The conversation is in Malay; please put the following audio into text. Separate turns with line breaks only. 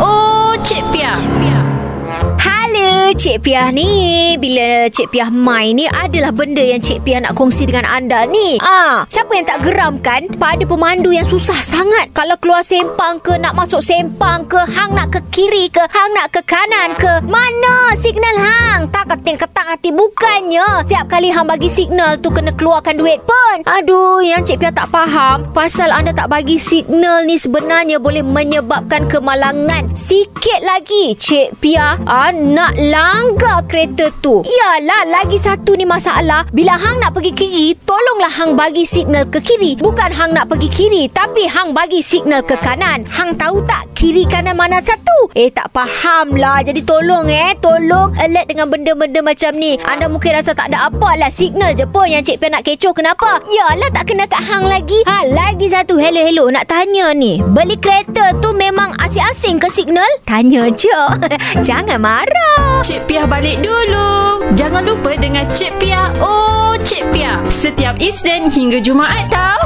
Oh, Cik Pia. Cik Pia. Hala, Cik Piah ni. Bila Cik Piah mai ni, adalah benda yang Cik Piah nak kongsi dengan anda ni. Ah, ha, siapa yang tak geram kan pada pemandu yang susah sangat? Kalau keluar sempang ke, nak masuk sempang ke, hang nak ke kiri ke, hang nak ke kanan ke, mana signal hang? Tak keting ke hati Bukannya Setiap kali hang bagi signal tu Kena keluarkan duit pun. Aduh Yang Cik Piah tak faham Pasal anda tak bagi signal ni Sebenarnya boleh menyebabkan kemalangan Sikit lagi. Cik Pia ah, nak langgar kereta tu. Yalah lagi satu ni masalah. Bila hang nak pergi kiri Tolonglah hang bagi signal ke kiri. Bukan hang nak pergi kiri Tapi hang bagi signal ke kanan. Hang tahu tak kiri kanan mana satu? Eh tak faham lah. Jadi tolong eh. Tolong alert dengan benda-benda macam ni Anda mungkin rasa tak ada apa lah Signal je pun yang Cik Pia nak kecoh Kenapa? Yalah tak kena kat hang lagi Ha lagi satu Hello hello nak tanya ni Beli kereta tu memang asing-asing ke signal? Tanya je Jangan marah
Cik Piah balik dulu. Jangan lupa dengan Cik Piah. Oh, Cik Piah. Setiap Isnin hingga Jumaat tau.